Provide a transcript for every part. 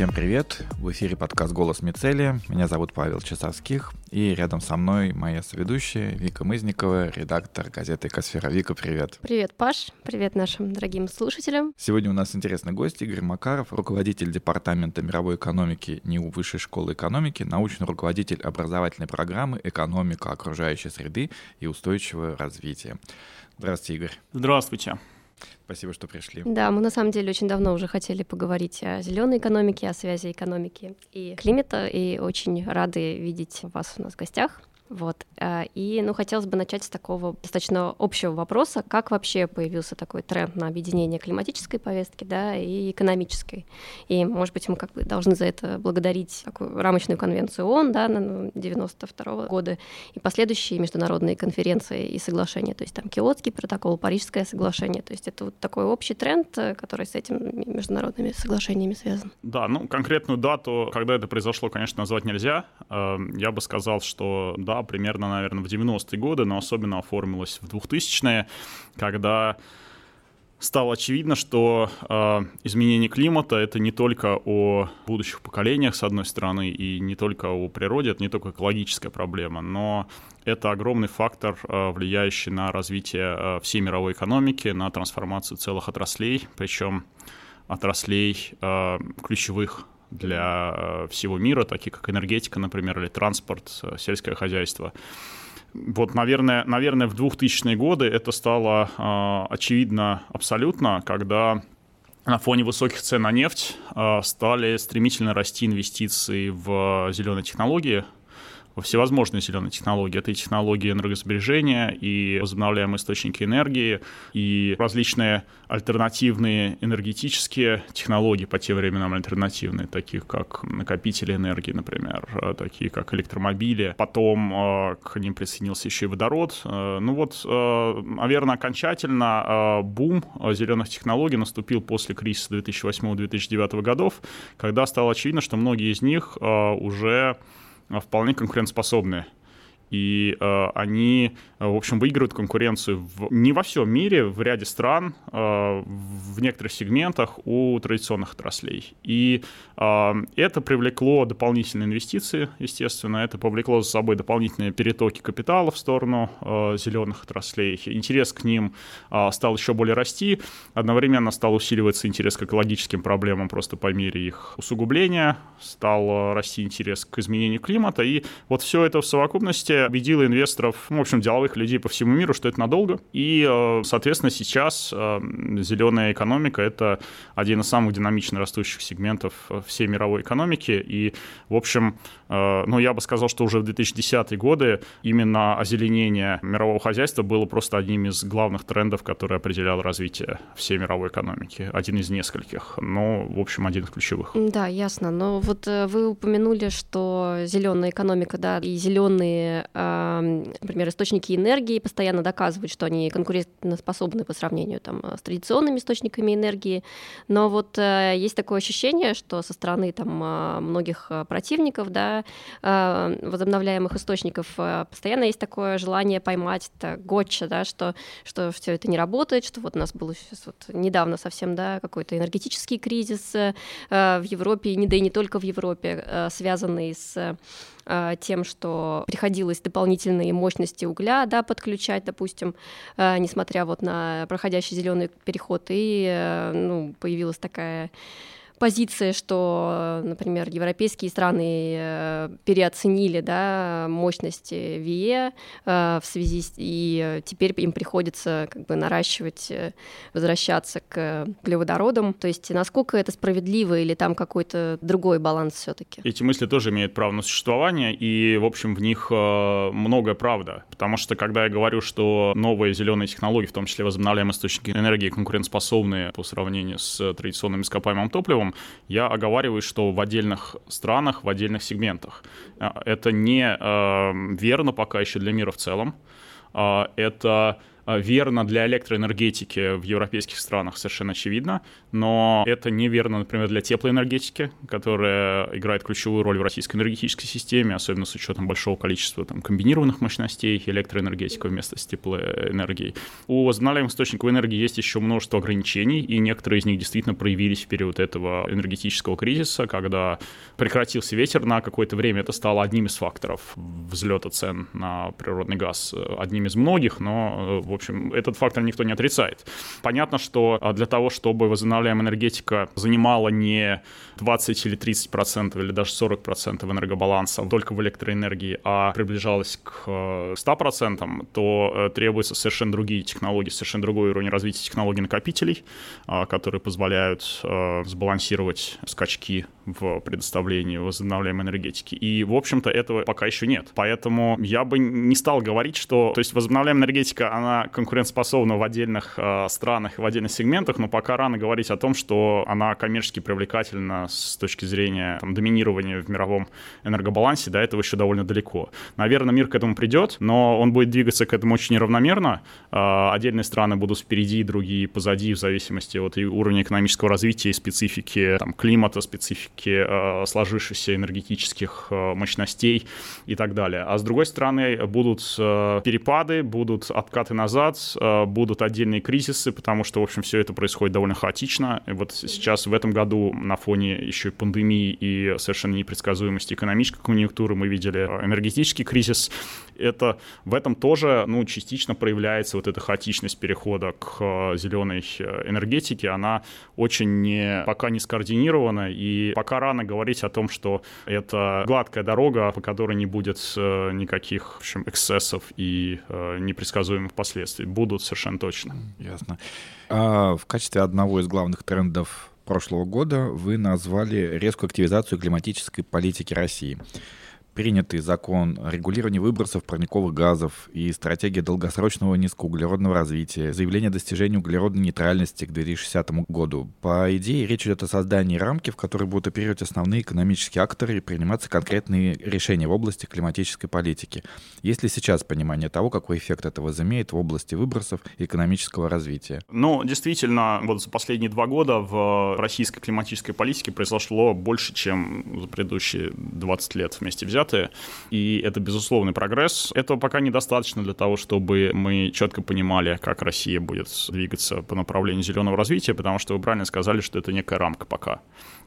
Всем привет! В эфире подкаст «Голос Мицели». Меня зовут Павел Часовских, и рядом со мной моя соведущая Вика Мызникова, редактор газеты «Экосфера». Вика, привет! Привет, Паш! Привет нашим дорогим слушателям! Сегодня у нас интересный гость Игорь Макаров, руководитель Департамента мировой экономики НИУ Высшей школы экономики, научный руководитель образовательной программы «Экономика окружающей среды и устойчивое развитие». Здравствуйте, Игорь! Здравствуйте! Спасибо, что пришли. Да, мы на самом деле очень давно уже хотели поговорить о зеленой экономике, о связи экономики и климата, и очень рады видеть вас у нас в гостях. Вот. Э, и, ну, хотелось бы начать с такого достаточно общего вопроса, как вообще появился такой тренд на объединение климатической повестки, да, и экономической. И, может быть, мы как бы должны за это благодарить такую рамочную конвенцию ООН, да, на 92 -го года, и последующие международные конференции и соглашения, то есть там Киотский протокол, Парижское соглашение, то есть это вот такой общий тренд, э, который с этими международными соглашениями связан. Да, ну, конкретную дату, когда это произошло, конечно, назвать нельзя. Эм, я бы сказал, что, да, примерно, наверное, в 90-е годы, но особенно оформилась в 2000-е, когда стало очевидно, что э, изменение климата это не только о будущих поколениях, с одной стороны, и не только о природе, это не только экологическая проблема, но это огромный фактор, э, влияющий на развитие э, всей мировой экономики, на трансформацию целых отраслей, причем отраслей э, ключевых для э, всего мира, такие как энергетика, например, или транспорт, э, сельское хозяйство. Вот, наверное, наверное, в 2000-е годы это стало э, очевидно абсолютно, когда на фоне высоких цен на нефть э, стали стремительно расти инвестиции в зеленые технологии, во всевозможные зеленые технологии. Это и технологии энергосбережения, и возобновляемые источники энергии, и различные альтернативные энергетические технологии по тем временам альтернативные, такие как накопители энергии, например, э, такие как электромобили. Потом э, к ним присоединился еще и водород. Э, ну вот, наверное, окончательно бум зеленых технологий наступил после кризиса 2008-2009 годов, когда стало очевидно, что многие из них уже вполне конкурентоспособные. И э, они, в общем, выигрывают конкуренцию в, не во всем мире, в ряде стран, э, в некоторых сегментах у традиционных отраслей. И э, это привлекло дополнительные инвестиции, естественно, это повлекло за собой дополнительные перетоки капитала в сторону э, зеленых отраслей. Интерес к ним э, стал еще более расти, одновременно стал усиливаться интерес к экологическим проблемам просто по мере их усугубления, стал расти интерес к изменению климата, и вот все это в совокупности убедила инвесторов, ну, в общем, деловых людей по всему миру, что это надолго. И, э, соответственно, сейчас э, зеленая экономика — это один из самых динамично растущих сегментов э, всей мировой экономики. И, в общем, ну, я бы сказал, что уже в 2010-е годы именно озеленение мирового хозяйства было просто одним из главных трендов, который определял развитие всей мировой экономики. Один из нескольких, но, в общем, один из ключевых. Да, ясно. Но вот вы упомянули, что зеленая экономика, да, и зеленые например, источники энергии постоянно доказывают, что они конкурентоспособны по сравнению там, с традиционными источниками энергии. Но вот э, есть такое ощущение, что со стороны там, э, многих э, противников да, возобновляемых источников постоянно есть такое желание поймать это готча, да, что, что все это не работает, что вот у нас был сейчас вот недавно совсем да, какой-то энергетический кризис в Европе, да и не только в Европе, связанный с тем, что приходилось дополнительные мощности угля да, подключать, допустим, э, несмотря вот на проходящий зеленый переход, и э, ну, появилась такая позиция, что, например, европейские страны э, переоценили да, мощности ВИЭ э, в связи с... и теперь им приходится как бы наращивать, э, возвращаться к углеводородам. То есть насколько это справедливо или там какой-то другой баланс все таки Эти мысли тоже имеют право на существование, и, в общем, в них многое правда. Потому что, когда я говорю, что новые зеленые технологии, в том числе возобновляемые источники энергии, конкурентоспособные по сравнению с традиционным ископаемым топливом, я оговариваю, что в отдельных странах, в отдельных сегментах. А, это не э, верно пока еще для мира в целом. А, это верно для электроэнергетики в европейских странах, совершенно очевидно, но это неверно, например, для теплоэнергетики, которая играет ключевую роль в российской энергетической системе, особенно с учетом большого количества там, комбинированных мощностей, электроэнергетика вместо с теплоэнергией. У возобновляемых источников энергии есть еще множество ограничений, и некоторые из них действительно проявились в период этого энергетического кризиса, когда прекратился ветер на какое-то время. Это стало одним из факторов взлета цен на природный газ, одним из многих, но, в общем, этот фактор никто не отрицает. Понятно, что для того, чтобы возобновляемая энергетика занимала не 20 или 30 процентов или даже 40 процентов энергобаланса только в электроэнергии, а приближалась к 100 процентам, то э, требуются совершенно другие технологии, совершенно другой уровень развития технологий накопителей, а, которые позволяют э, сбалансировать скачки в предоставлении возобновляемой энергетики. И, в общем-то, этого пока еще нет. Поэтому я бы не стал говорить, что... То есть возобновляемая энергетика, она конкурентоспособна в отдельных э, странах и в отдельных сегментах, но пока рано говорить о том, что она коммерчески привлекательна с точки зрения там, доминирования в мировом энергобалансе. До этого еще довольно далеко. Наверное, мир к этому придет, но он будет двигаться к этому очень неравномерно. Э, отдельные страны будут впереди, другие позади, в зависимости от уровня экономического развития и специфики там, климата, специфики э, сложившихся энергетических э, мощностей и так далее. А с другой стороны, будут э, перепады, будут откаты назад, будут отдельные кризисы, потому что, в общем, все это происходит довольно хаотично. И вот сейчас в этом году на фоне еще и пандемии и совершенно непредсказуемости экономической конъюнктуры мы видели энергетический кризис. Это в этом тоже, ну, частично проявляется вот эта хаотичность перехода к зеленой энергетике. Она очень не, пока не скоординирована, и пока рано говорить о том, что это гладкая дорога, по которой не будет э, никаких в общем, эксцессов и э, непредсказуемых последствий. Будут совершенно точно. Ясно. А в качестве одного из главных трендов прошлого года вы назвали резкую активизацию климатической политики России принятый закон о регулировании выбросов парниковых газов и стратегия долгосрочного низкоуглеродного развития, заявление о достижении углеродной нейтральности к 2060 году. По идее, речь идет о создании рамки, в которой будут оперировать основные экономические акторы и приниматься конкретные решения в области климатической политики. Есть ли сейчас понимание того, какой эффект это возымеет в области выбросов и экономического развития? Ну, действительно, вот за последние два года в российской климатической политике произошло больше, чем за предыдущие 20 лет вместе взятых результаты, и это безусловный прогресс. Этого пока недостаточно для того, чтобы мы четко понимали, как Россия будет двигаться по направлению зеленого развития, потому что вы правильно сказали, что это некая рамка пока.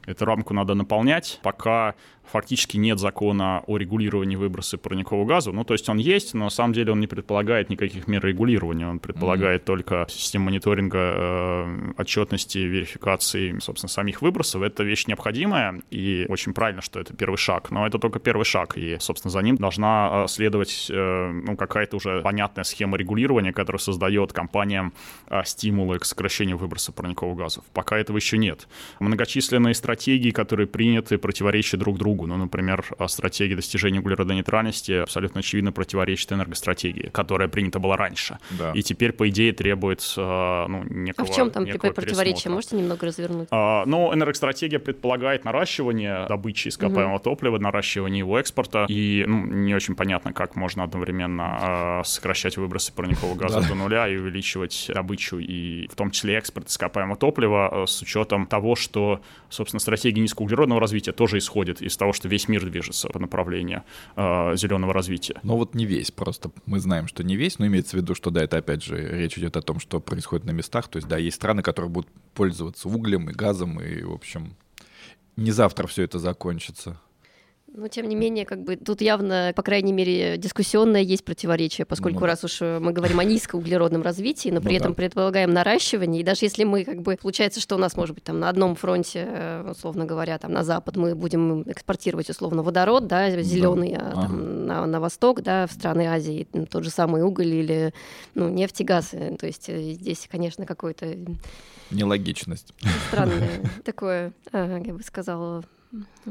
Эту рамку надо наполнять, пока фактически нет закона о регулировании выброса парникового газа. Ну, то есть он есть, но на самом деле он не предполагает никаких мер регулирования. Он предполагает mm-hmm. только систему мониторинга, э, отчетности, верификации, собственно, самих выбросов. Это вещь необходимая, и очень правильно, что это первый шаг. Но это только первый шаг, и, собственно, за ним должна э, следовать э, ну, какая-то уже понятная схема регулирования, которая создает компаниям э, стимулы к сокращению выброса парниковых газов. Пока этого еще нет. Многочисленные стратегии, которые приняты, противоречат друг другу другу. Ну, например, стратегия достижения углеродонейтральности абсолютно очевидно противоречит энергостратегии, которая принята была раньше. Да. И теперь, по идее, требует э, ну, некого А в чем там противоречие? Можете немного развернуть? А, ну, энергостратегия предполагает наращивание добычи ископаемого угу. топлива, наращивание его экспорта. И ну, не очень понятно, как можно одновременно э, сокращать выбросы парникового газа да. до нуля и увеличивать добычу, и в том числе экспорт ископаемого топлива э, с учетом того, что, собственно, стратегия низкоуглеродного развития тоже исходит из того, что весь мир движется по направлению э, зеленого развития. Но вот не весь, просто мы знаем, что не весь, но имеется в виду, что да, это опять же речь идет о том, что происходит на местах, то есть да, есть страны, которые будут пользоваться углем и газом, и, в общем, не завтра все это закончится. Но, тем не менее, как бы тут явно, по крайней мере, дискуссионное есть противоречие, поскольку ну, раз уж э, мы говорим о низкоуглеродном развитии, но при ну, этом да. предполагаем наращивание, и даже если мы, как бы, получается, что у нас, может быть, там на одном фронте, э, условно говоря, там на запад мы будем экспортировать, условно, водород, да, зеленый, да. а там, на, на восток, да, в страны Азии, тот же самый уголь или, ну, нефть и газ. Э, то есть здесь, конечно, какой-то... Нелогичность. Странное такое, я бы сказала,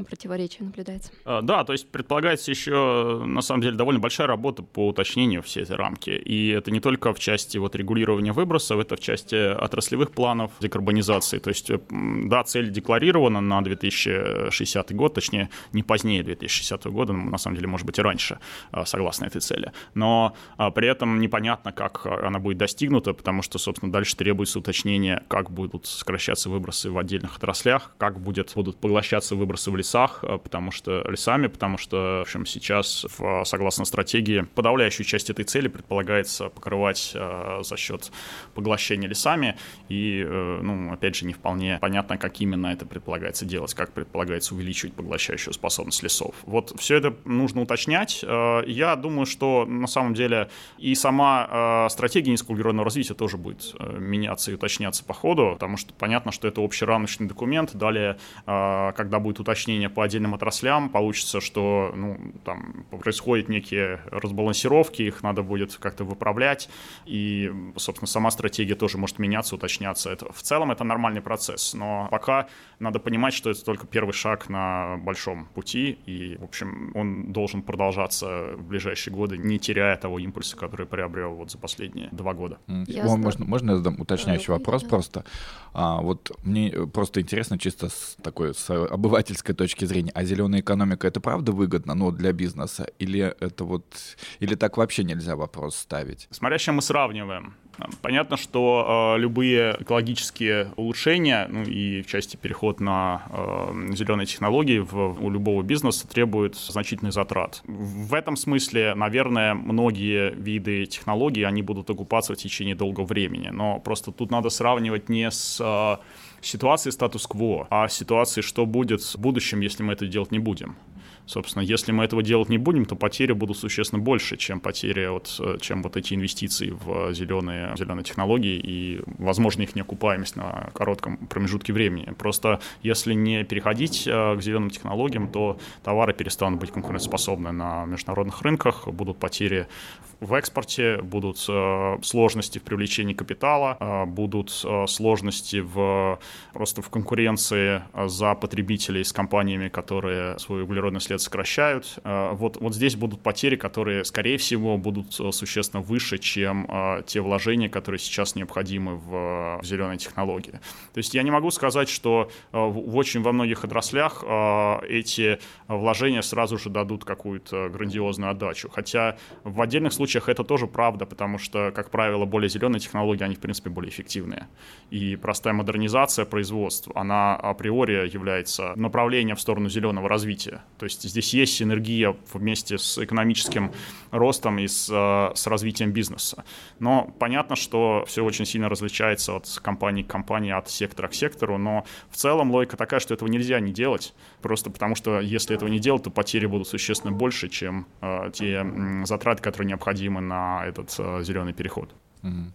противоречие наблюдается. А, да, то есть предполагается еще, на самом деле, довольно большая работа по уточнению всей этой рамки. И это не только в части вот регулирования выбросов, это в части отраслевых планов декарбонизации. То есть, да, цель декларирована на 2060 год, точнее, не позднее 2060 года, на самом деле, может быть, и раньше, а, согласно этой цели. Но а, при этом непонятно, как она будет достигнута, потому что, собственно, дальше требуется уточнение, как будут сокращаться выбросы в отдельных отраслях, как будет, будут поглощаться выбросы в лесах, э, потому что лесами, потому что, в общем, сейчас, в, согласно стратегии, подавляющую часть этой цели предполагается покрывать э, за счет поглощения лесами, и, э, ну, опять же, не вполне понятно, как именно это предполагается делать, как предполагается увеличивать поглощающую способность лесов. Вот все это нужно уточнять. Э, я думаю, что на самом деле и сама э, стратегия низкоуглеродного развития тоже будет э, меняться и уточняться по ходу, потому что понятно, что это общий рамочный документ. Далее, э, когда будет уточнение по отдельным отраслям, получится, что ну, там происходят некие разбалансировки, их надо будет как-то выправлять, и, собственно, сама стратегия тоже может меняться, уточняться. Это, в целом это нормальный процесс, но пока надо понимать, что это только первый шаг на большом пути, и, в общем, он должен продолжаться в ближайшие годы, не теряя того импульса, который приобрел вот за последние два года. Ясно. Можно, можно я задам уточняющий вопрос просто? А, вот мне просто интересно чисто с такой с обывательской точки зрения, а зеленая экономика это правда выгодно, ну, для бизнеса, или это вот, или так вообще нельзя вопрос ставить? Смотря с чем мы сравниваем. Понятно, что э, любые экологические улучшения, ну и в части переход на э, зеленые технологии в, у любого бизнеса требует значительных затрат. В этом смысле, наверное, многие виды технологий, они будут окупаться в течение долгого времени. Но просто тут надо сравнивать не с э, ситуацией статус-кво, а ситуацией, что будет в будущем, если мы это делать не будем. Собственно, если мы этого делать не будем, то потери будут существенно больше, чем потери, вот, э, чем вот эти инвестиции в зеленые, зеленые технологии и, возможно, их неокупаемость на коротком промежутке времени. Просто если не переходить э, к зеленым технологиям, то товары перестанут быть конкурентоспособны на международных рынках, будут потери в экспорте, будут э, сложности в привлечении капитала, будут сложности в, просто в конкуренции за потребителей с компаниями, которые свой углеродный след лет сокращают. Э, вот, вот здесь будут потери, которые, скорее всего, будут э, существенно выше, чем э, те вложения, которые сейчас необходимы в, в зеленые технологии. То есть я не могу сказать, что в очень во многих отраслях эти вложения сразу же дадут какую-то грандиозную отдачу. Хотя в отдельных случаях это тоже правда, потому что, как правило, более зеленые технологии, они, в принципе, более эффективные. И простая модернизация производства, она априори является направлением в сторону зеленого развития. То есть здесь есть синергия вместе с экономическим ростом и с, э, с развитием бизнеса. Но понятно, что все очень сильно различается от компании к компании, от сектора к сектору, но в целом логика такая, что этого нельзя не делать, просто потому что если этого не делать, то потери будут существенно больше, чем э, те затраты, которые необходимы на этот э, зеленый переход.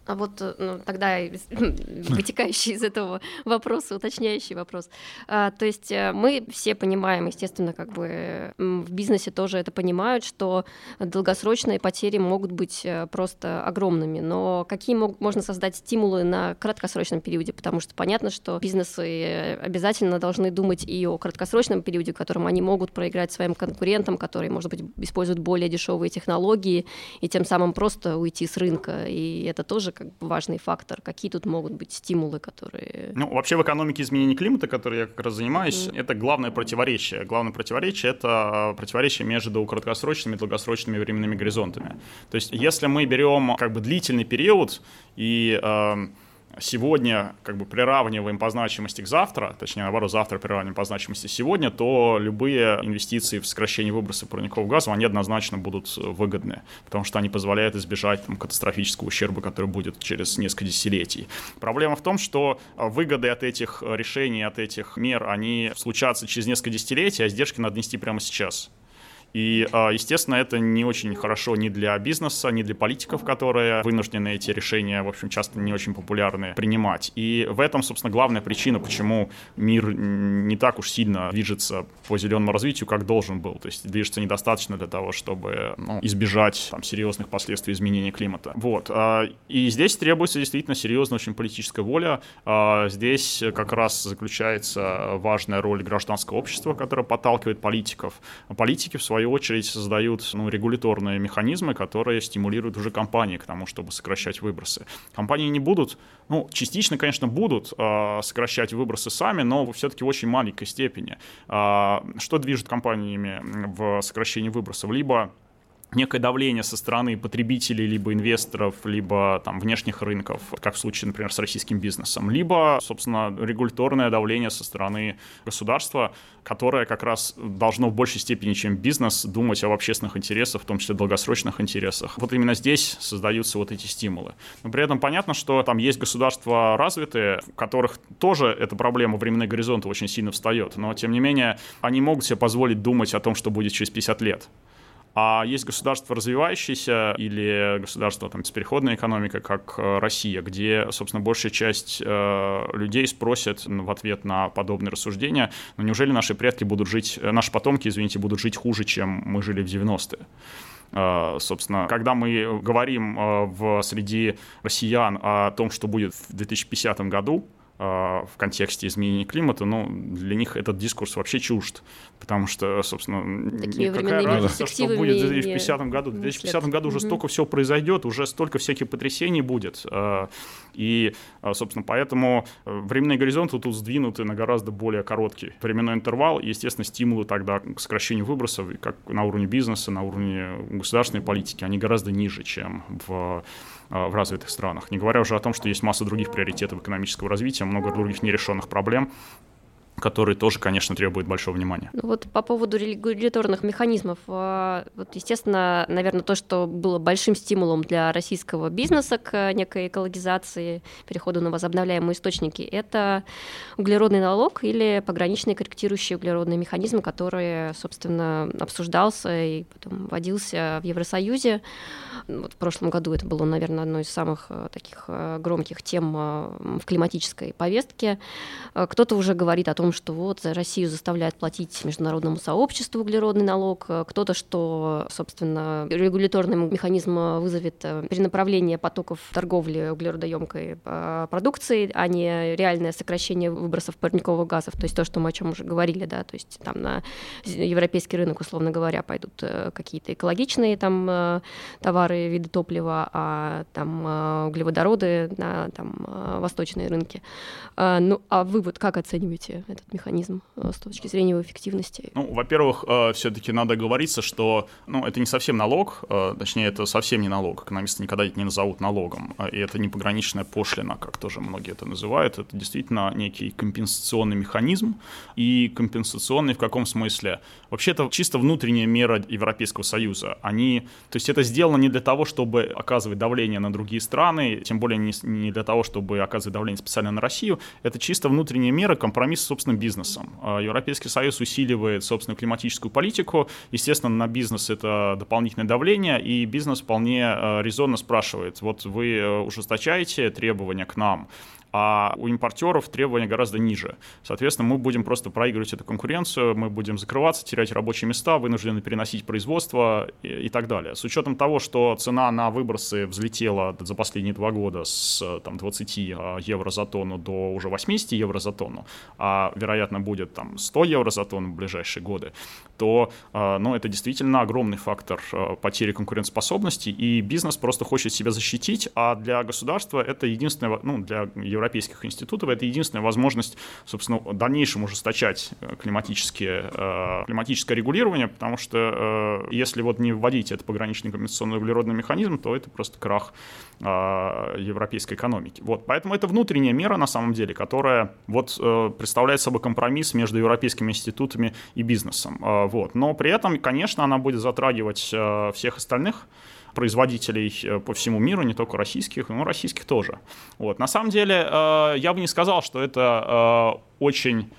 А вот э, ну, тогда вытекающий из этого вопроса, уточняющий вопрос. А, то есть э, мы все понимаем, естественно, как бы в бизнесе тоже это понимают, что долгосрочные потери могут быть э, просто огромными. Но какие мог, можно создать стимулы на краткосрочном периоде? Потому что понятно, что бизнесы обязательно должны думать и о краткосрочном периоде, в котором они могут проиграть своим конкурентам, которые, может быть, используют более дешевые технологии, и тем самым просто уйти с рынка. И это это тоже как бы важный фактор. Какие тут могут быть стимулы, которые... Ну, вообще в экономике изменения климата, которой я как раз занимаюсь, mm. это главное противоречие. Главное противоречие — это противоречие между краткосрочными и долгосрочными временными горизонтами. То есть если мы берем как бы длительный период и... Э, сегодня как бы приравниваем по значимости к завтра, точнее, наоборот, завтра приравниваем по значимости сегодня, то любые инвестиции в сокращение выбросов парниковых газов, они однозначно будут выгодны, потому что они позволяют избежать там, катастрофического ущерба, который будет через несколько десятилетий. Проблема в том, что выгоды от этих решений, от этих мер, они случатся через несколько десятилетий, а издержки надо нести прямо сейчас. И, а, естественно, это не очень хорошо ни для бизнеса, ни для политиков, которые вынуждены эти решения, в общем, часто не очень популярные, принимать. И в этом, собственно, главная причина, почему мир не так уж сильно движется по зеленому развитию, как должен был. То есть движется недостаточно для того, чтобы ну, избежать там, серьезных последствий изменения климата. Вот. А, и здесь требуется действительно серьезная очень политическая воля. А, здесь как раз заключается важная роль гражданского общества, которое подталкивает политиков. Политики, в свою очередь, создают ну, регуляторные механизмы, которые стимулируют уже компании к тому, чтобы сокращать выбросы. Компании не будут, ну, частично, конечно, будут э, сокращать выбросы сами, но все-таки в очень маленькой степени. Э, что движет компаниями в сокращении выбросов? Либо некое давление со стороны потребителей, либо инвесторов, либо там внешних рынков, как в случае, например, с российским бизнесом, либо, собственно, регуляторное давление со стороны государства, которое как раз должно в большей степени, чем бизнес, думать об общественных интересах, в том числе долгосрочных интересах. Вот именно здесь создаются вот эти стимулы. Но при этом понятно, что там есть государства развитые, в которых тоже эта проблема временной горизонта очень сильно встает, но тем не менее они могут себе позволить думать о том, что будет через 50 лет. А есть государства развивающиеся или государства там, с переходной экономикой, как э, Россия, где, собственно, большая часть э, людей спросят в ответ на подобные рассуждения, ну неужели наши предки будут жить, э, наши потомки, извините, будут жить хуже, чем мы жили в 90-е? Uh, собственно, когда мы говорим в среди россиян о том, что будет в 2050 году, в контексте изменения климата, но для них этот дискурс вообще чужд, потому что, собственно, Такие какая разница, что будет в 2050 году. В 2050 году уже угу. столько всего произойдет, уже столько всяких потрясений будет. А, и, а, собственно, поэтому временные горизонты тут сдвинуты на гораздо более короткий временной интервал, и, естественно, стимулы тогда к сокращению выбросов, как на уровне бизнеса, на уровне государственной политики, они гораздо ниже, чем в в развитых странах. Не говоря уже о том, что есть масса других приоритетов экономического развития, много других нерешенных проблем, который тоже, конечно, требует большого внимания. Ну вот по поводу регуляторных механизмов, а, вот, естественно, наверное, то, что было большим стимулом для российского бизнеса к некой экологизации, переходу на возобновляемые источники, это углеродный налог или пограничный корректирующий углеродный механизм, который, собственно, обсуждался и потом вводился в Евросоюзе. Вот в прошлом году это было, наверное, одной из самых э, таких громких тем в климатической повестке. Кто-то уже говорит о том, том, что вот Россию заставляют платить международному сообществу углеродный налог, э, кто-то, что, собственно, регуляторный механизм вызовет э, перенаправление потоков торговли углеродоемкой э, продукцией, а не реальное сокращение выбросов парниковых газов, то есть то, что мы о чем уже говорили, да, то есть там на европейский рынок, условно говоря, пойдут какие-то экологичные там товары, виды топлива, а там углеводороды на там восточные рынки. Ну, а вы вот как оцениваете этот механизм э, с точки зрения его эффективности? Ну, во-первых, э, все-таки надо говориться, что ну, это не совсем налог, э, точнее, это совсем не налог. Экономисты никогда это не назовут налогом. И это не пограничная пошлина, как тоже многие это называют. Это действительно некий компенсационный механизм. И компенсационный в каком смысле? Вообще, это чисто внутренняя мера Европейского Союза. Они, то есть это сделано не для того, чтобы оказывать давление на другие страны, тем более не, для того, чтобы оказывать давление специально на Россию. Это чисто внутренняя мера, компромисс, собственно, собственным бизнесом. А, Европейский Союз усиливает собственную климатическую политику. Естественно, на бизнес это дополнительное давление, и бизнес вполне а, резонно спрашивает, вот вы э, ужесточаете требования к нам, а у импортеров требования гораздо ниже. Соответственно, мы будем просто проигрывать эту конкуренцию, мы будем закрываться, терять рабочие места, вынуждены переносить производство и, и так далее. С учетом того, что цена на выбросы взлетела за последние два года с там, 20 а, евро за тонну до уже 80 евро за тонну, а вероятно будет там 100 евро за тонну в ближайшие годы, то а, ну, это действительно огромный фактор а, потери конкурентоспособности, и бизнес просто хочет себя защитить, а для государства это единственное, ну, для европейских институтов, это единственная возможность, собственно, в дальнейшем ужесточать э, климатические, э, климатическое регулирование, потому что э, если вот не вводить этот пограничный компенсационный углеродный механизм, то это просто крах европейской экономики. Вот, поэтому это внутренняя мера, на самом деле, которая вот представляет собой компромисс между европейскими институтами и бизнесом. Вот. Но при этом, конечно, она будет затрагивать всех остальных производителей э, по всему миру, не только российских, но российских тоже. Вот. На самом деле, э, я бы не сказал, что это э, очень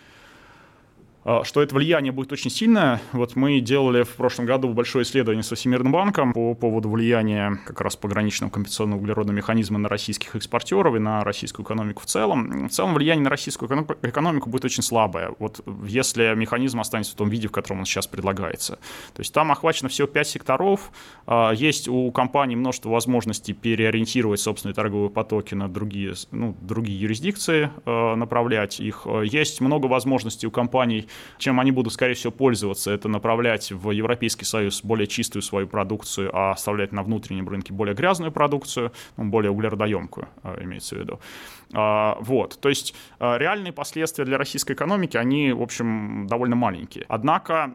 что это влияние будет очень сильное. Вот мы делали в прошлом году большое исследование со Всемирным банком по поводу влияния как раз пограничного компенсационного углеродного механизма на российских экспортеров и на российскую экономику в целом. В целом влияние на российскую экономику будет очень слабое, вот если механизм останется в том виде, в котором он сейчас предлагается. То есть там охвачено всего 5 секторов, а, есть у компаний множество возможностей переориентировать собственные торговые потоки на другие, ну, другие юрисдикции, а, направлять их. Есть много возможностей у компаний чем они будут, скорее всего, пользоваться, это направлять в Европейский Союз более чистую свою продукцию, а оставлять на внутреннем рынке более грязную продукцию, ну, более углеродоемкую, э, имеется в виду. А, вот, то есть э, реальные последствия для российской экономики, они, в общем, довольно маленькие. Однако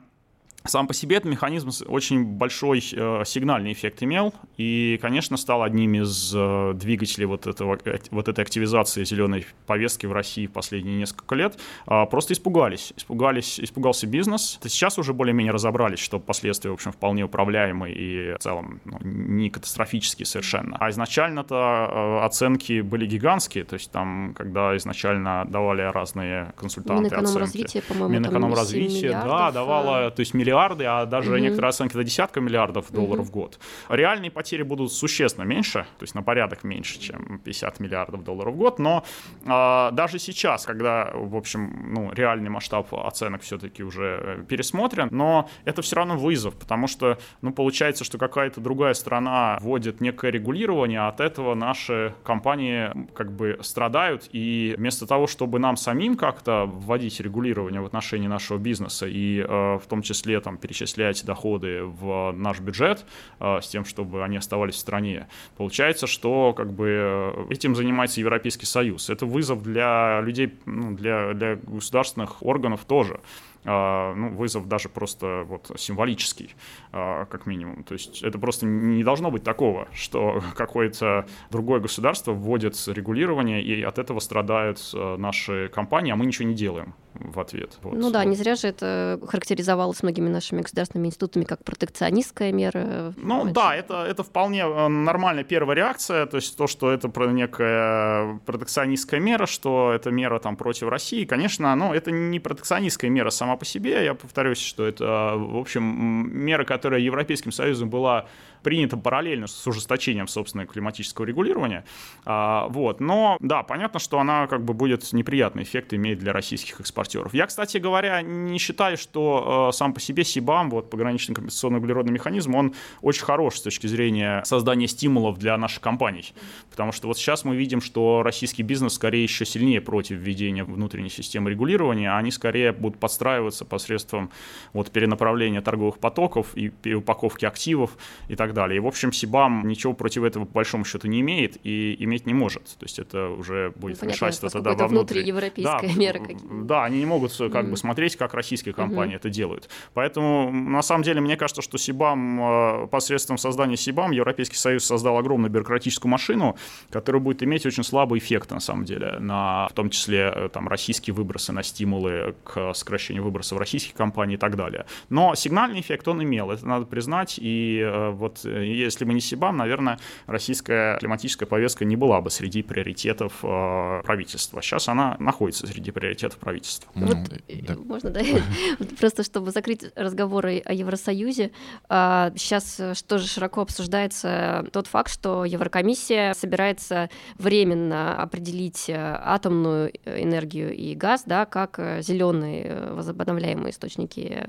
сам по себе этот механизм очень большой э, сигнальный эффект имел, и, конечно, стал одним из э, двигателей вот, этого, э, вот этой активизации зеленой повестки в России в последние несколько лет. Э, просто испугались, испугались, испугался бизнес. Сейчас уже более-менее разобрались, что последствия, в общем, вполне управляемые и в целом ну, не катастрофические совершенно. А изначально-то э, оценки были гигантские, то есть там, когда изначально давали разные консультанты Минэкономразвитие, оценки. по-моему, Минэкономразвитие, да, давала, то есть миллиард миллиарды, а даже mm-hmm. некоторые оценки до десятка миллиардов долларов mm-hmm. в год. Реальные потери будут существенно меньше, то есть на порядок меньше, чем 50 миллиардов долларов в год, но а, даже сейчас, когда, в общем, ну, реальный масштаб оценок все-таки уже э, пересмотрен, но это все равно вызов, потому что, ну, получается, что какая-то другая страна вводит некое регулирование, а от этого наши компании как бы страдают, и вместо того, чтобы нам самим как-то вводить регулирование в отношении нашего бизнеса и э, в том числе там перечислять доходы в наш бюджет э, с тем, чтобы они оставались в стране. Получается, что как бы этим занимается Европейский Союз. Это вызов для людей, ну, для, для государственных органов тоже. А, ну, вызов даже просто вот символический, а, как минимум. То есть это просто не должно быть такого, что какое-то другое государство вводит регулирование, и от этого страдают наши компании, а мы ничего не делаем в ответ. Вот. Ну да, не зря же это характеризовалось многими нашими государственными институтами как протекционистская мера. Ну Понимаете? да, это, это вполне э, нормальная первая реакция, то есть то, что это некая протекционистская мера, что это мера там против России, конечно, но это не протекционистская мера сама по себе, я повторюсь, что это, в общем, мера, которая Европейским Союзом была принято параллельно с ужесточением, собственно, климатического регулирования. А, вот. Но, да, понятно, что она как бы будет неприятный эффект иметь для российских экспортеров. Я, кстати говоря, не считаю, что э, сам по себе СИБАМ, вот пограничный компенсационный углеродный механизм, он очень хорош с точки зрения создания стимулов для наших компаний. Потому что вот сейчас мы видим, что российский бизнес скорее еще сильнее против введения внутренней системы регулирования, а они скорее будут подстраиваться посредством вот перенаправления торговых потоков и переупаковки активов и так далее. И, в общем, Сибам ничего против этого, по большому счету, не имеет и иметь не может. То есть это уже будет ну, вмешательство тогда во внутри. европейская да, мера. Да, они не могут как mm. бы смотреть, как российские компании mm-hmm. это делают. Поэтому, на самом деле, мне кажется, что Сибам, э, посредством создания Сибам, Европейский Союз создал огромную бюрократическую машину, которая будет иметь очень слабый эффект, на самом деле, на, в том числе, э, там, российские выбросы, на стимулы к сокращению выбросов российских компаний и так далее. Но сигнальный эффект он имел, это надо признать, и э, вот если бы не Сибам, наверное, российская климатическая повестка не была бы среди приоритетов э, правительства. Сейчас она находится среди приоритетов правительства. Вот, да. Можно, да? Просто чтобы закрыть разговоры о Евросоюзе, сейчас а, тоже широко обсуждается тот факт, что Еврокомиссия собирается временно определить э, атомную энергию и газ да, как э, зеленые э, возобновляемые источники,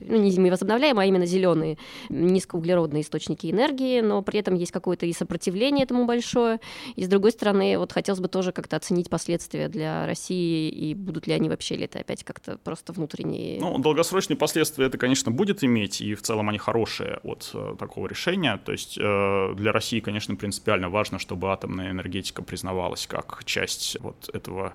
ну не возобновляемые, а именно зеленые низкоуглеродные источники энергии, но при этом есть какое-то и сопротивление этому большое. И с другой стороны, вот хотелось бы тоже как-то оценить последствия для России, и будут ли они вообще, или это опять как-то просто внутренние... Ну, долгосрочные последствия это, конечно, будет иметь, и в целом они хорошие от э, такого решения. То есть э, для России, конечно, принципиально важно, чтобы атомная энергетика признавалась как часть вот этого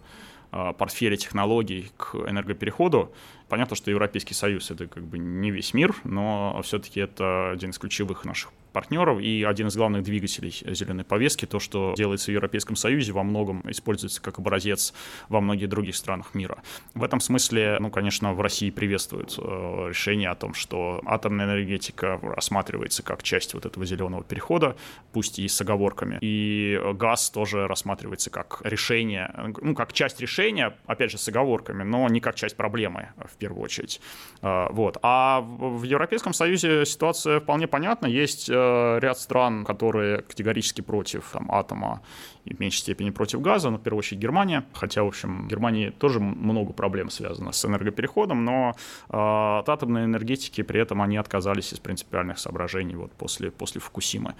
портфеля технологий к энергопереходу. Понятно, что Европейский Союз — это как бы не весь мир, но все-таки это один из ключевых наших партнеров, и один из главных двигателей зеленой повестки, то, что делается в Европейском Союзе, во многом используется как образец во многих других странах мира. В этом смысле, ну, конечно, в России приветствуют э, решение о том, что атомная энергетика рассматривается как часть вот этого зеленого перехода, пусть и с оговорками, и газ тоже рассматривается как решение, ну, как часть решения, опять же, с оговорками, но не как часть проблемы, в первую очередь. Э, вот. А в Европейском Союзе ситуация вполне понятна. Есть э, ряд стран, которые категорически против там, атома и в меньшей степени против газа, но в первую очередь Германия. Хотя, в общем, в Германии тоже много проблем связано с энергопереходом, но э, от атомной энергетики при этом они отказались из принципиальных соображений вот после, после Фукусимы.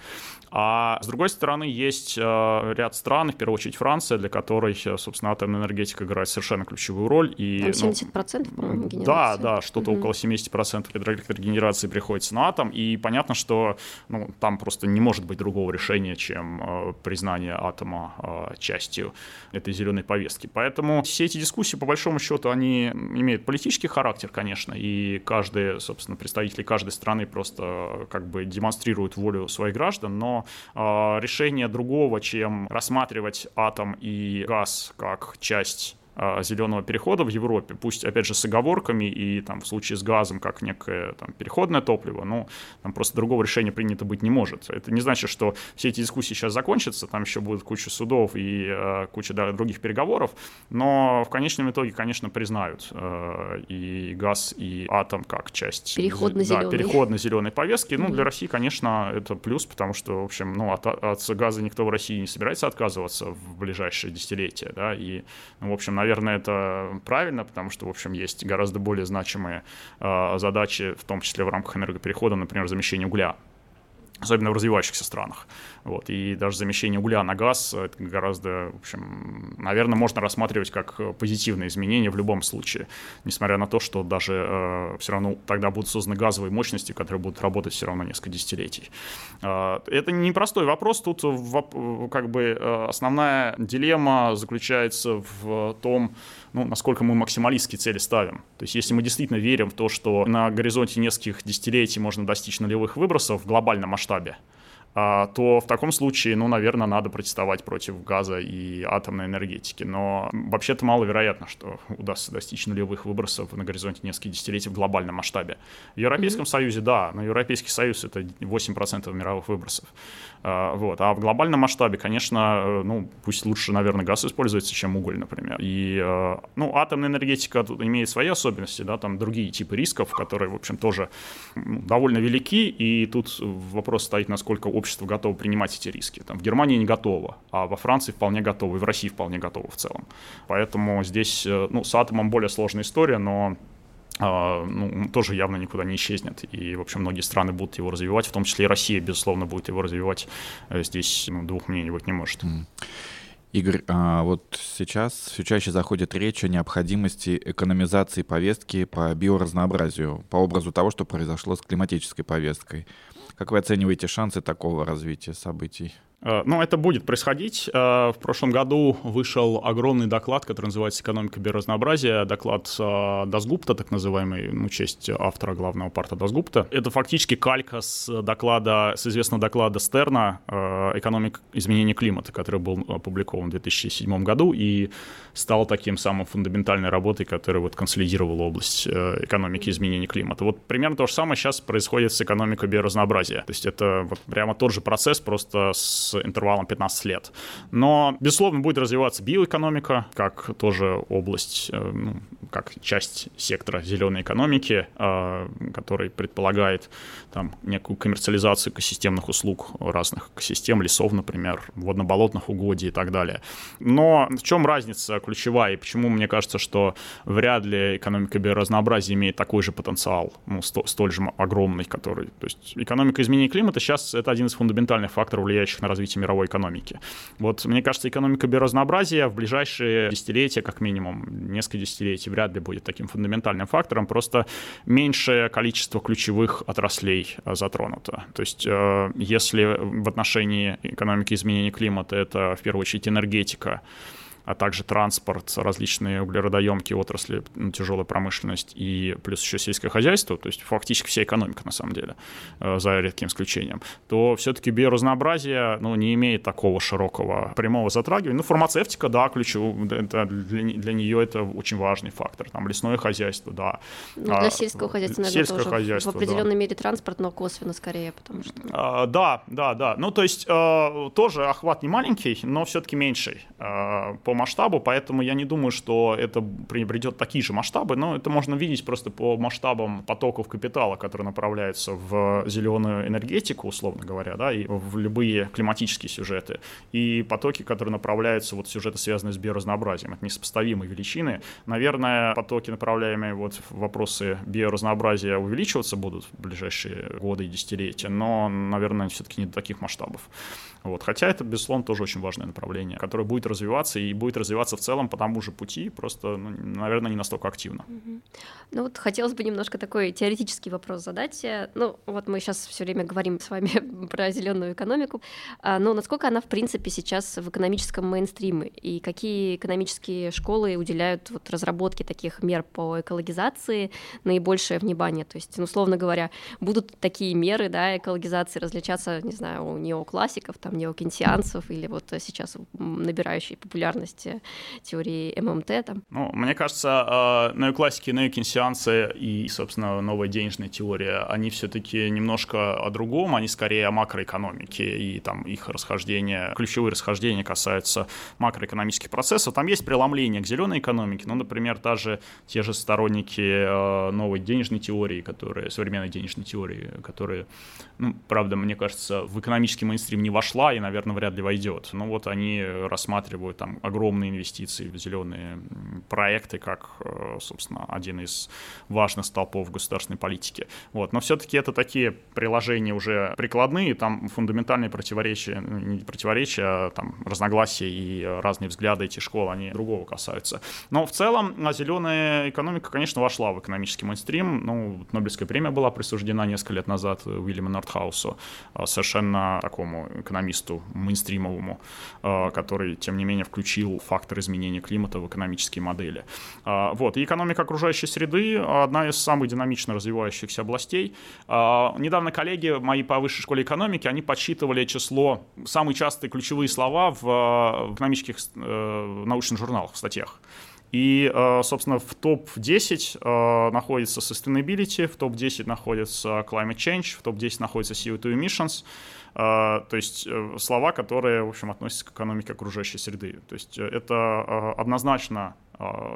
А с другой стороны, есть э, ряд стран, в первую очередь Франция, для которой, собственно, атомная энергетика играет совершенно ключевую роль. И, Там 70%, ну, генерации. Да, да, что-то угу. около 70% электрогенерации приходится на атом, и понятно, что ну, там просто не может быть другого решения, чем э, признание атома неотъемлемо а, частью этой зеленой повестки. Поэтому все эти дискуссии, по большому счету, они имеют политический характер, конечно, и каждый, собственно, представители каждой страны просто как бы демонстрируют волю своих граждан, но а, решение другого, чем рассматривать атом и газ как часть зеленого перехода в Европе, пусть, опять же, с оговорками и там в случае с газом как некое там, переходное топливо, но там просто другого решения принято быть не может. Это не значит, что все эти дискуссии сейчас закончатся, там еще будет куча судов и э, куча да, других переговоров, но в конечном итоге, конечно, признают э, и газ, и атом как часть переходно-зеленой, да, переходно-зеленой повестки. Mm-hmm. Ну, для России, конечно, это плюс, потому что, в общем, ну, от, от газа никто в России не собирается отказываться в ближайшие десятилетия, да, и, ну, в общем, наверное, наверное, это правильно, потому что, в общем, есть гораздо более значимые э, задачи, в том числе в рамках энергоперехода, например, замещение угля особенно в развивающихся странах. Вот. И даже замещение угля на газ это гораздо, в общем, наверное, можно рассматривать как позитивное изменение в любом случае, несмотря на то, что даже э, все равно тогда будут созданы газовые мощности, которые будут работать все равно несколько десятилетий. Э, это непростой вопрос. Тут в, как бы э, основная дилемма заключается в том, ну, насколько мы максималистские цели ставим. То есть если мы действительно верим в то, что на горизонте нескольких десятилетий можно достичь нулевых выбросов в глобальном масштабе, то в таком случае, ну, наверное, надо протестовать против газа и атомной энергетики. Но вообще-то маловероятно, что удастся достичь нулевых выбросов на горизонте нескольких десятилетий в глобальном масштабе. В Европейском mm-hmm. Союзе, да, но Европейский Союз — это 8% мировых выбросов. А, вот. А в глобальном масштабе, конечно, э, ну, пусть лучше, наверное, газ используется, чем уголь, например. И, э, ну, атомная энергетика тут имеет свои особенности, да, там другие типы рисков, которые, в общем, тоже довольно велики, и тут вопрос стоит, насколько общество общество готово принимать эти риски. Там, в Германии не готово, а во Франции вполне готово, и в России вполне готово в целом. Поэтому здесь э, ну, с атомом более сложная история, но а, ну, тоже явно никуда не исчезнет. И, в общем, многие страны будут его развивать, в том числе и Россия, безусловно, будет его развивать. Э, здесь ну, двух мнений быть не может. Игорь, а вот сейчас все чаще заходит речь о необходимости экономизации повестки по биоразнообразию, по образу того, что произошло с климатической повесткой. Как вы оцениваете шансы такого развития событий? Э, ну, это будет происходить. Э, в прошлом году вышел огромный доклад, который называется «Экономика биоразнообразия». Доклад э, Дасгупта, так называемый, ну, честь автора главного парта Дасгупта. Это фактически калька с доклада, с известного доклада Стерна «Экономика изменения климата», который был опубликован в 2007 году и стал таким самым фундаментальной работой, которая вот консолидировала область экономики изменения климата. Вот примерно то же самое сейчас происходит с экономикой биоразнообразия. То есть это вот прямо тот же процесс, просто с интервалом 15 лет. Но, безусловно, будет развиваться биоэкономика, как тоже область, э, ну, как часть сектора зеленой экономики, э, который предполагает там некую коммерциализацию экосистемных услуг разных экосистем, лесов, например, водно-болотных угодий и так далее. Но в чем разница ключевая и почему мне кажется, что вряд ли экономика биоразнообразия имеет такой же потенциал, ну, сто, столь же огромный, который... То есть экономика изменения климата сейчас это один из фундаментальных факторов, влияющих на развитие мировой экономики. Вот мне кажется, экономика биоразнообразия в ближайшие десятилетия, как минимум, несколько десятилетий, вряд ли будет таким фундаментальным фактором, просто меньшее количество ключевых отраслей э, затронуто. То есть э, если в отношении экономики изменения климата это в первую очередь энергетика, а также транспорт, различные углеродоемкие отрасли, тяжелая промышленность и плюс еще сельское хозяйство, то есть фактически вся экономика на самом деле, э, за редким исключением, то все-таки биоразнообразие ну, не имеет такого широкого прямого затрагивания. Ну, фармацевтика, да, ключевой, это для, для нее это очень важный фактор. Там лесное хозяйство, да. Ну, для а, сельского хозяйства, наверное, сельское тоже хозяйство, в определенной да. мере транспорт, но косвенно скорее, потому что... А, да, да, да. Ну, то есть э, тоже охват не маленький, но все-таки меньший э, по масштабу, поэтому я не думаю, что это приобретет такие же масштабы, но это можно видеть просто по масштабам потоков капитала, которые направляются в зеленую энергетику, условно говоря, да, и в любые климатические сюжеты, и потоки, которые направляются, вот сюжеты, связанные с биоразнообразием. Это несопоставимые величины. Наверное, потоки, направляемые вот в вопросы биоразнообразия, увеличиваться будут в ближайшие годы и десятилетия, но, наверное, все-таки не до таких масштабов. Вот. Хотя это, безусловно, тоже очень важное направление, которое будет развиваться и будет развиваться в целом по тому же пути, просто, ну, наверное, не настолько активно. Ну вот хотелось бы немножко такой теоретический вопрос задать. Ну вот мы сейчас все время говорим с вами про зеленую экономику, а, но насколько она, в принципе, сейчас в экономическом мейнстриме, и какие экономические школы уделяют вот разработке таких мер по экологизации наибольшее внимание? То есть, ну, условно говоря, будут такие меры, да, экологизации различаться, не знаю, у неоклассиков, там, неокенсианцев или вот сейчас набирающей популярности теории ММТ там? Ну, мне кажется, э, неоклассики, неокенсианцы и, собственно, новая денежная теория, они все-таки немножко о другом, они скорее о макроэкономике и там их расхождения, ключевые расхождения касаются макроэкономических процессов. Там есть преломление к зеленой экономике, ну, например, даже те же сторонники э, новой денежной теории, которые, современной денежной теории, которые, ну, правда, мне кажется, в экономический мейнстрим не вошла, и, наверное, вряд ли войдет. Но вот они рассматривают там огромные инвестиции в зеленые проекты как, э, собственно, один из важных столпов государственной политики. Вот. Но все-таки это такие приложения уже прикладные, там фундаментальные противоречия, ну, не противоречия, а там разногласия и разные взгляды этих школ, они другого касаются. Но в целом а зеленая экономика, конечно, вошла в экономический мейнстрим. Ну, Нобелевская премия была присуждена несколько лет назад Уильяму Нортхаусу, а, совершенно такому экономическому экономисту мейнстримовому, э, который, тем не менее, включил фактор изменения климата в экономические модели. Э, вот. И экономика окружающей среды — одна из самых динамично развивающихся областей. Э, недавно коллеги мои по высшей школе экономики, они подсчитывали число, самые частые ключевые слова в, в экономических научных журналах, в статьях. И, собственно, в топ-10 находится sustainability, в топ-10 находится climate change, в топ-10 находится CO2 emissions, а, то есть э, слова, которые, в общем, относятся к экономике окружающей среды. То есть э, это а, однозначно а,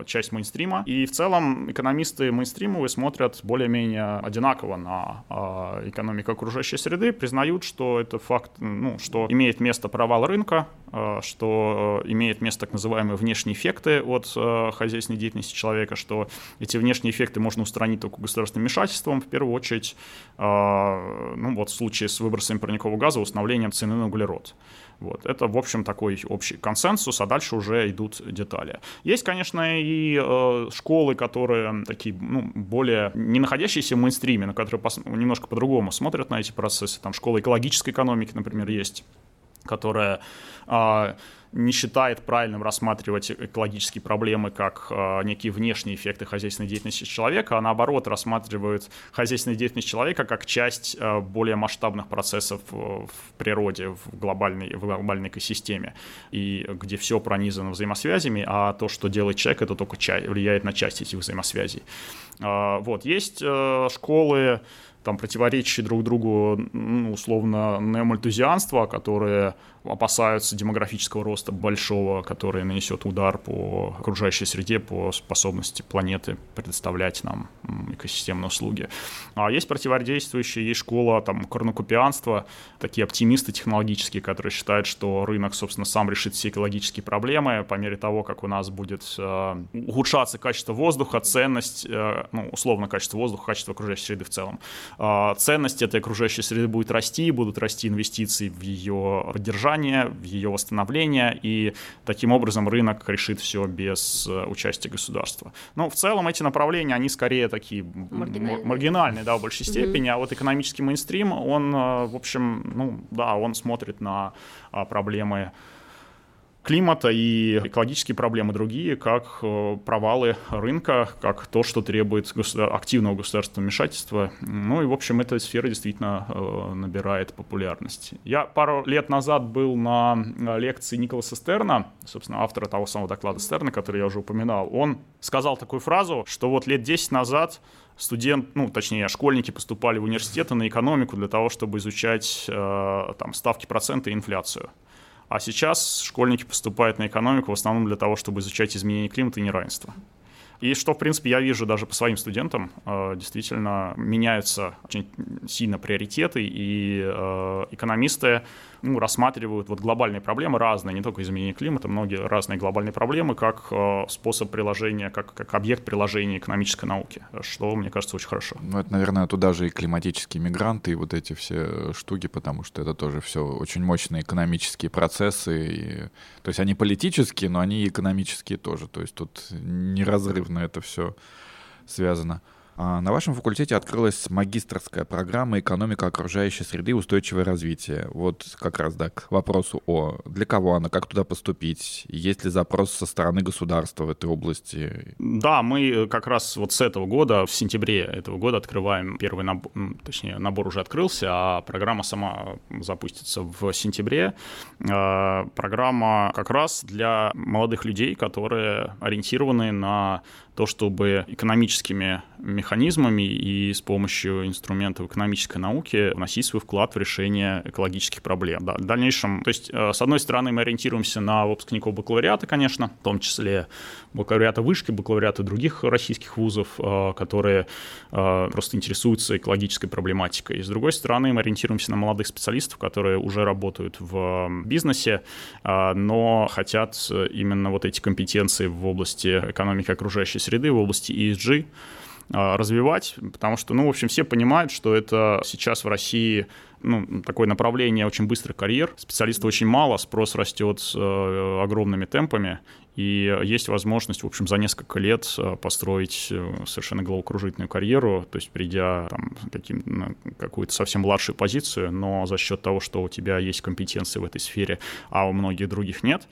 часть мейнстрима. И в целом экономисты мейнстримовые смотрят более-менее одинаково на а, экономику окружающей среды, признают, что это факт, ну, что имеет место провал рынка, а, что имеет место так называемые внешние эффекты от хозяйственной деятельности человека, что эти внешние эффекты можно устранить только государственным вмешательством, в первую очередь, ну вот в случае с выбросами парникового газа, установлением цены на углерод. Вот. Это, в общем, такой общий консенсус, а дальше уже идут детали. Есть, конечно, и э, школы, которые такие, ну, более не находящиеся в мейнстриме, но которые немножко по-другому смотрят на эти процессы. Там школа экологической экономики, например, есть, которая э, не считает правильным рассматривать экологические проблемы как э, некие внешние эффекты хозяйственной деятельности человека, а наоборот рассматривают хозяйственную деятельность человека как часть э, более масштабных процессов в природе, в глобальной, в глобальной экосистеме, и где все пронизано взаимосвязями, а то, что делает человек, это только часть, влияет на часть этих взаимосвязей. Э, вот, есть э, школы, там противоречащие друг другу, ну, условно, неомальтузианство, которые опасаются демографического роста большого, который нанесет удар по окружающей среде, по способности планеты предоставлять нам экосистемные услуги. А есть противодействующие, есть школа там корнокупианства, такие оптимисты технологические, которые считают, что рынок, собственно, сам решит все экологические проблемы по мере того, как у нас будет э, ухудшаться качество воздуха, ценность, э, ну, условно, качество воздуха, качество окружающей среды в целом. Э, ценность этой окружающей среды будет расти, будут расти инвестиции в ее поддержание, поддержание, в ее восстановление, и таким образом рынок решит все без э, участия государства. Но в целом эти направления, они скорее такие маргинальные, маргинальные да, в большей степени, mm-hmm. а вот экономический мейнстрим, он, э, в общем, ну, да, он смотрит на а, проблемы климата и экологические проблемы другие, как э, провалы рынка, как то, что требует активного государственного вмешательства. Ну и, в общем, эта сфера действительно э, набирает популярность. Я пару лет назад был на лекции Николаса Стерна, собственно, автора того самого доклада Стерна, который я уже упоминал. Он сказал такую фразу, что вот лет 10 назад студент, ну, точнее, школьники поступали в университеты на экономику для того, чтобы изучать э, там ставки процента и инфляцию. А сейчас школьники поступают на экономику в основном для того, чтобы изучать изменения климата и неравенство. И что, в принципе, я вижу даже по своим студентам, э, действительно меняются очень сильно приоритеты, и э, экономисты ну, рассматривают вот глобальные проблемы разные, не только изменение климата, многие разные глобальные проблемы, как э, способ приложения, как, как объект приложения экономической науки, что, мне кажется, очень хорошо. Ну, это, наверное, туда же и климатические мигранты, и вот эти все штуки, потому что это тоже все очень мощные экономические процессы. И... То есть они политические, но они экономические тоже. То есть тут неразрывно это все связано. А, на вашем факультете открылась магистрская программа «Экономика окружающей среды и устойчивое развитие». Вот как раз, да, к вопросу о для кого она, как туда поступить, есть ли запрос со стороны государства в этой области? Да, мы как раз вот с этого года, в сентябре этого года открываем первый набор, точнее, набор уже открылся, а программа сама запустится в сентябре. А, программа как раз для молодых людей, которые ориентированы на то, чтобы экономическими механизмами и с помощью инструментов экономической науки вносить свой вклад в решение экологических проблем. Да, в дальнейшем, то есть, э, с одной стороны, мы ориентируемся на выпускников бакалавриата, конечно, в том числе бакалавриата вышки, бакалавриата других российских вузов, э, которые э, просто интересуются экологической проблематикой. И с другой стороны, мы ориентируемся на молодых специалистов, которые уже работают в бизнесе, но хотят именно вот эти компетенции в области экономики окружающей среды, в области ESG а, развивать, потому что, ну, в общем, все понимают, что это сейчас в России ну, такое направление очень быстрых карьер. Специалистов очень мало, спрос растет э, огромными темпами, и есть возможность, в общем, за несколько лет э, построить э, совершенно головокружительную карьеру, то есть придя там, каким, на какую-то совсем младшую позицию, но за счет того, что у тебя есть компетенции в этой сфере, а у многих других нет,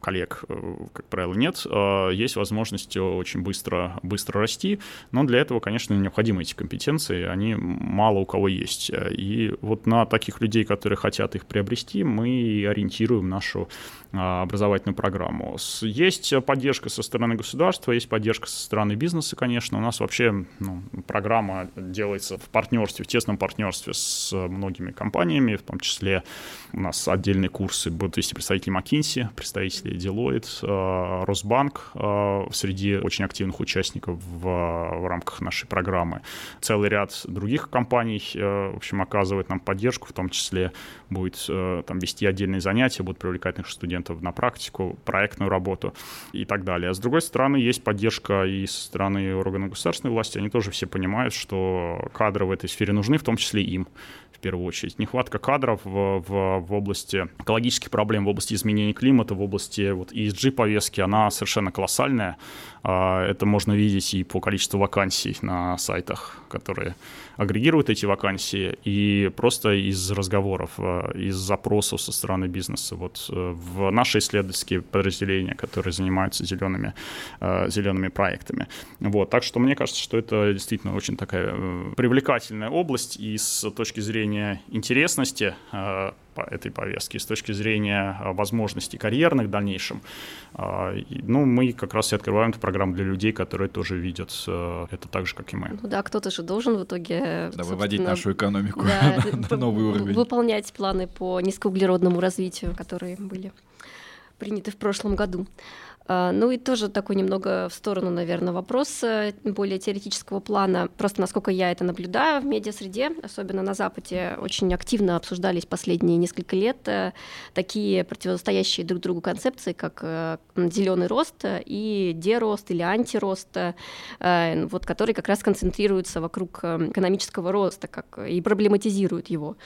коллег, э, как правило, нет, есть возможность очень быстро, быстро расти, но для этого, конечно, необходимы эти компетенции, они мало у кого есть. И вот на таких людей, которые хотят их приобрести, мы ориентируем нашу образовательную программу. Есть поддержка со стороны государства, есть поддержка со стороны бизнеса, конечно. У нас вообще ну, программа делается в партнерстве, в тесном партнерстве с многими компаниями, в том числе у нас отдельные курсы будут вести представители McKinsey, представители Deloitte, э, Росбанк э, среди очень активных участников в, в рамках нашей программы. Целый ряд других компаний, э, в общем, оказывает нам поддержку, в том числе будет там вести отдельные занятия, будут привлекать наших студентов на практику, проектную работу работу и так далее. А с другой стороны, есть поддержка и со стороны органов государственной власти. Они тоже все понимают, что кадры в этой сфере нужны, в том числе им в первую очередь. Нехватка кадров в, в, в области экологических проблем, в области изменения климата, в области вот, ESG-повестки, она совершенно колоссальная. А, это можно видеть и по количеству вакансий на сайтах, которые агрегируют эти вакансии, и просто из разговоров, а, из запросов со стороны бизнеса. Вот э, в наши исследовательские подразделения, которые занимаются зелеными, а, зелеными проектами. Вот. Так что мне кажется, что это действительно очень такая э, привлекательная область, и с точки зрения интересности по этой повестке, с точки зрения возможностей карьерных в дальнейшем. Ну, мы как раз и открываем эту программу для людей, которые тоже видят э, это так же, как и мы. Ну да, кто-то же должен в итоге... Да, выводить нашу экономику да, на новый уровень. Выполнять планы по низкоуглеродному развитию, которые были приняты в прошлом году. А, ну и тоже такой немного в сторону, наверное, вопрос э, более теоретического плана. Просто насколько я это наблюдаю в медиасреде, особенно на Западе, очень активно обсуждались последние несколько лет э, такие противостоящие друг другу концепции, как э, зеленый рост и дерост или антирост, вот, которые как раз концентрируются вокруг экономического роста как, и проблематизируют его.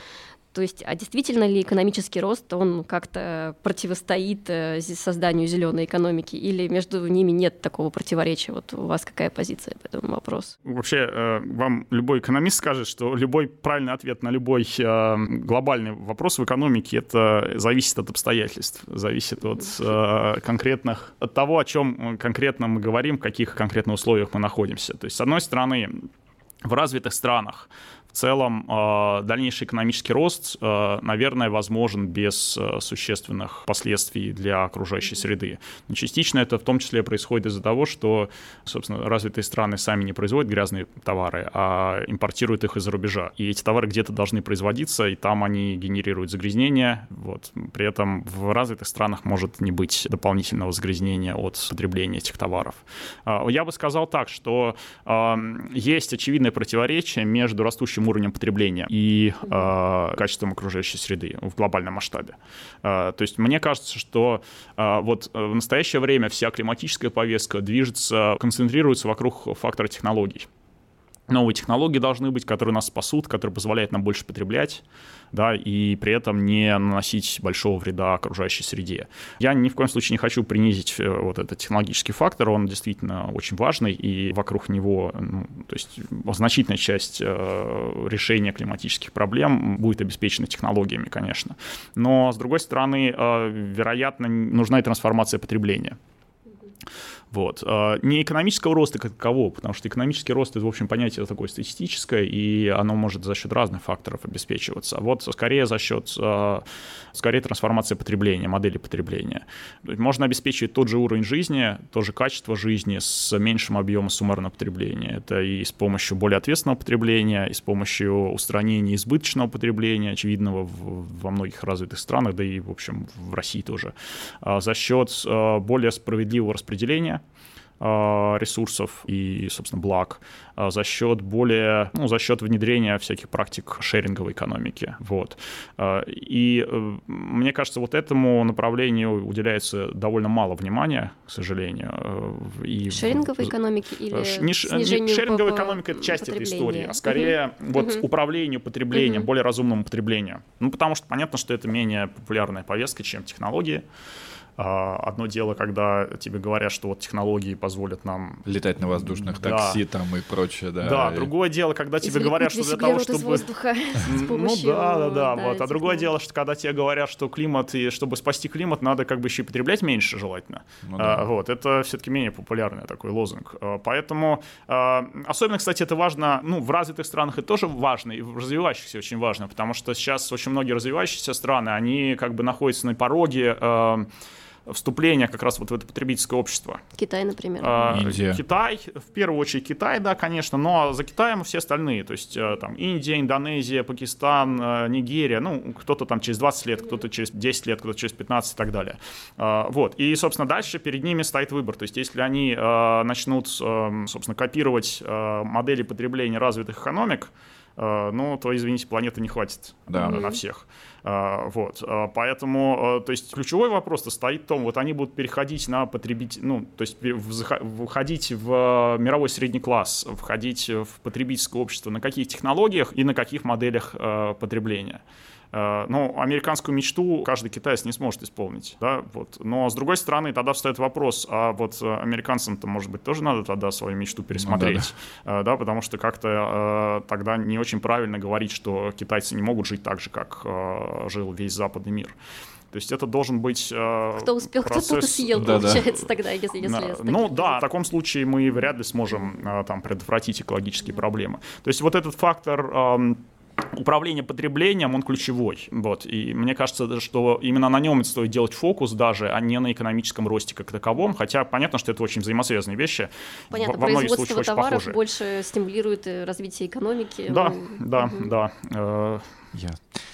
То есть, а действительно ли экономический рост, он как-то противостоит э, созданию зеленой экономики, или между ними нет такого противоречия? Вот у вас какая позиция по этому вопросу? Вообще, э, вам любой экономист скажет, что любой правильный ответ на любой э, глобальный вопрос в экономике это зависит от обстоятельств, зависит от конкретных, от того, о чем конкретно мы говорим, в каких конкретных условиях мы находимся. То есть, с одной стороны, в развитых странах в целом э, дальнейший экономический рост, э, наверное, возможен без э, существенных последствий для окружающей среды. Но частично это в том числе происходит из-за того, что, собственно, развитые страны сами не производят грязные товары, а импортируют их из-за рубежа. И эти товары где-то должны производиться, и там они генерируют загрязнение. Вот. При этом в развитых странах может не быть дополнительного загрязнения от потребления этих товаров. Я бы сказал так, что есть очевидное противоречие между растущим общим уровнем потребления и э, качеством окружающей среды в глобальном масштабе. Э, то есть мне кажется, что э, вот в настоящее время вся климатическая повестка движется, концентрируется вокруг фактора технологий новые технологии должны быть, которые нас спасут, которые позволяют нам больше потреблять, да, и при этом не наносить большого вреда окружающей среде. Я ни в коем случае не хочу принизить э, вот этот технологический фактор, он действительно очень важный, и вокруг него, ну, то есть значительная часть э, решения климатических проблем будет обеспечена технологиями, конечно. Но, с другой стороны, э, вероятно, нужна и трансформация потребления. Вот. А, не экономического роста как такового, потому что экономический рост — это, в общем, понятие такое статистическое, и оно может за счет разных факторов обеспечиваться. А вот скорее за счет, а, скорее трансформации потребления, модели потребления. Можно обеспечить тот же уровень жизни, то же качество жизни с меньшим объемом суммарного потребления. Это и с помощью более ответственного потребления, и с помощью устранения избыточного потребления, очевидного во многих развитых странах, да и, в общем, в России тоже. За счет более справедливого распределения а, ресурсов и, собственно, благ а, за счет более, ну, за счет внедрения всяких практик шеринговой экономики. Вот. А, и э, мне кажется, вот этому направлению уделяется довольно мало внимания, к сожалению. Э, и шеринговой в... экономики или не, не Шеринговая экономика — это часть этой истории, а скорее угу. вот угу. управлению потреблением, угу. более разумному потреблению. Ну, потому что понятно, что это менее популярная повестка, чем технологии. А, одно дело, когда тебе говорят, что вот технологии позволят нам... Летать на воздушных да. такси там и прочее, да. Да, и... другое дело, когда тебе говорят, что для того, чтобы... Ну да, да, да, вот. А другое дело, что когда тебе говорят, что климат, и чтобы спасти климат, надо как бы еще и потреблять меньше желательно. Ну, да. Вот, это все-таки менее популярный такой лозунг. А, поэтому, а, особенно, кстати, это важно, ну, в развитых странах это тоже важно, и в развивающихся очень важно, потому что сейчас очень многие развивающиеся страны, они как бы находятся на пороге вступления как раз вот в это потребительское общество. Китай, например. А, Индия. Китай, в первую очередь Китай, да, конечно, но за Китаем все остальные, то есть э, там Индия, Индонезия, Пакистан, э, Нигерия, ну, кто-то там через 20 лет, кто-то через 10 лет, кто-то через 15 и так далее. А, вот, и, собственно, дальше перед ними стоит выбор, то есть если они э, начнут, собственно, копировать модели потребления развитых экономик, ну, то, извините, планеты не хватит да. на всех. А, вот, а, поэтому, а, то есть ключевой вопрос стоит в том, вот они будут переходить на потребитель, ну, то есть входить в мировой средний класс, входить в потребительское общество на каких технологиях и на каких моделях потребления. Э, но американскую мечту каждый китаец не сможет исполнить. Да? Вот. Но с другой стороны, тогда встает вопрос, а вот э, американцам-то, может быть, тоже надо тогда свою мечту пересмотреть, ну, да, да. да, потому что как-то тогда не очень правильно говорить, что китайцы не могут жить так же, как жил весь западный мир. То есть это должен быть Кто успел, процесс... кто-то съел, да, получается, да. тогда, если, если да. Ну да, в таком случае мы вряд ли сможем там предотвратить экологические проблемы. То есть вот этот фактор управление потреблением, он ключевой. Вот. И мне кажется, что именно на нем стоит делать фокус даже, а не на экономическом росте как таковом. Хотя понятно, что это очень взаимосвязанные вещи. Понятно, во производство товаров похожи. больше стимулирует э, развитие экономики. Да, ну, да, угу. да. Я.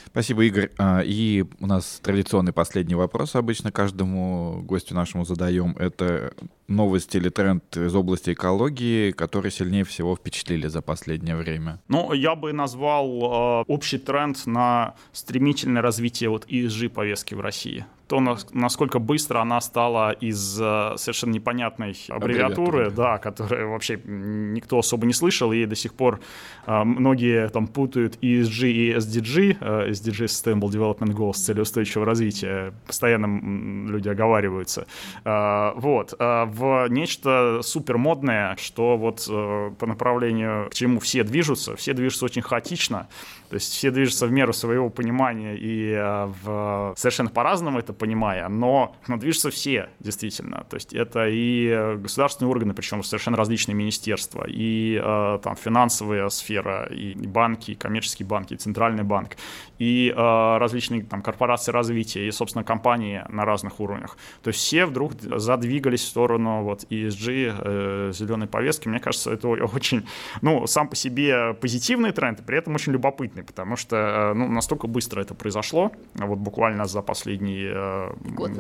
Спасибо, Игорь. А, и у нас традиционный последний вопрос обычно каждому гостю нашему задаем. Это новость или тренд из области экологии, которые сильнее всего впечатлили за последнее время? Ну, я бы назвал э, общий тренд на стремительное развитие вот ESG повестки в России то, насколько быстро она стала из э, совершенно непонятной аббревиатуры, аббревиатуры. да, которую вообще никто особо не слышал, и до сих пор э, многие там путают ESG и SDG, э, SDG Sustainable Development Goals, цели устойчивого развития, постоянно люди оговариваются. Вот, в нечто супер модное, что вот по направлению, к чему все движутся, все движутся очень хаотично, то есть все движутся в меру своего понимания и в совершенно по-разному это понимая, но, но движутся все, действительно. То есть это и государственные органы, причем совершенно различные министерства, и э, там финансовая сфера, и банки, и коммерческие банки, и центральный банк, и э, различные там корпорации развития, и, собственно, компании на разных уровнях. То есть все вдруг задвигались в сторону вот ESG, э, зеленой повестки. Мне кажется, это очень, ну, сам по себе позитивный тренд, и при этом очень любопытный, потому что, э, ну, настолько быстро это произошло, вот буквально за последние э,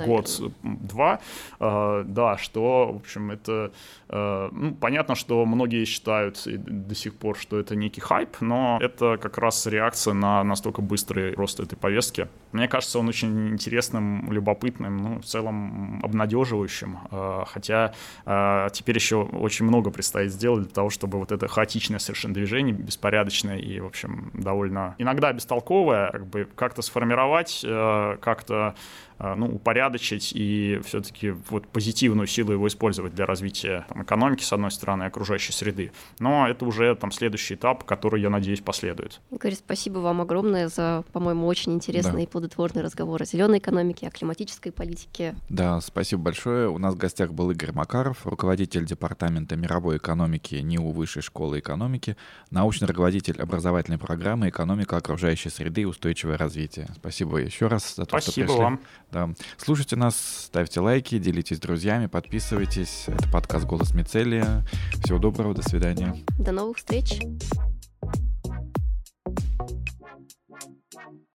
год-два, э, да, что, в общем, это, ну, понятно, что многие считают до сих пор, что это некий хайп, но это как раз реакция на настолько быстрый рост этой повестки. Мне кажется, он очень интересным, любопытным, ну, в целом обнадеживающим, э, хотя теперь еще очень много предстоит сделать для того, чтобы вот это хаотичное совершенно движение, беспорядочное и, в общем, довольно иногда бестолковое, как бы как-то сформировать, как-то а, ну, упорядочить и все-таки вот позитивную силу его использовать для развития там, экономики, с одной стороны, и окружающей среды. Но это уже там следующий этап, который, я надеюсь, последует. Игорь, спасибо вам огромное за, по-моему, очень интересный да. и плодотворный разговор о зеленой экономике, о климатической политике. Да, спасибо большое. У нас в гостях был Игорь Макаров, руководитель департамента мировой экономики НИУ Высшей школы экономики, научный руководитель образовательной программы «Экономика окружающей среды и устойчивое развитие». Спасибо еще раз за то, спасибо что пришли. вам. Да. Слушайте нас, ставьте лайки, делитесь с друзьями, подписывайтесь. Это подкаст «Голос Мицелия». Всего доброго, до свидания. До новых встреч.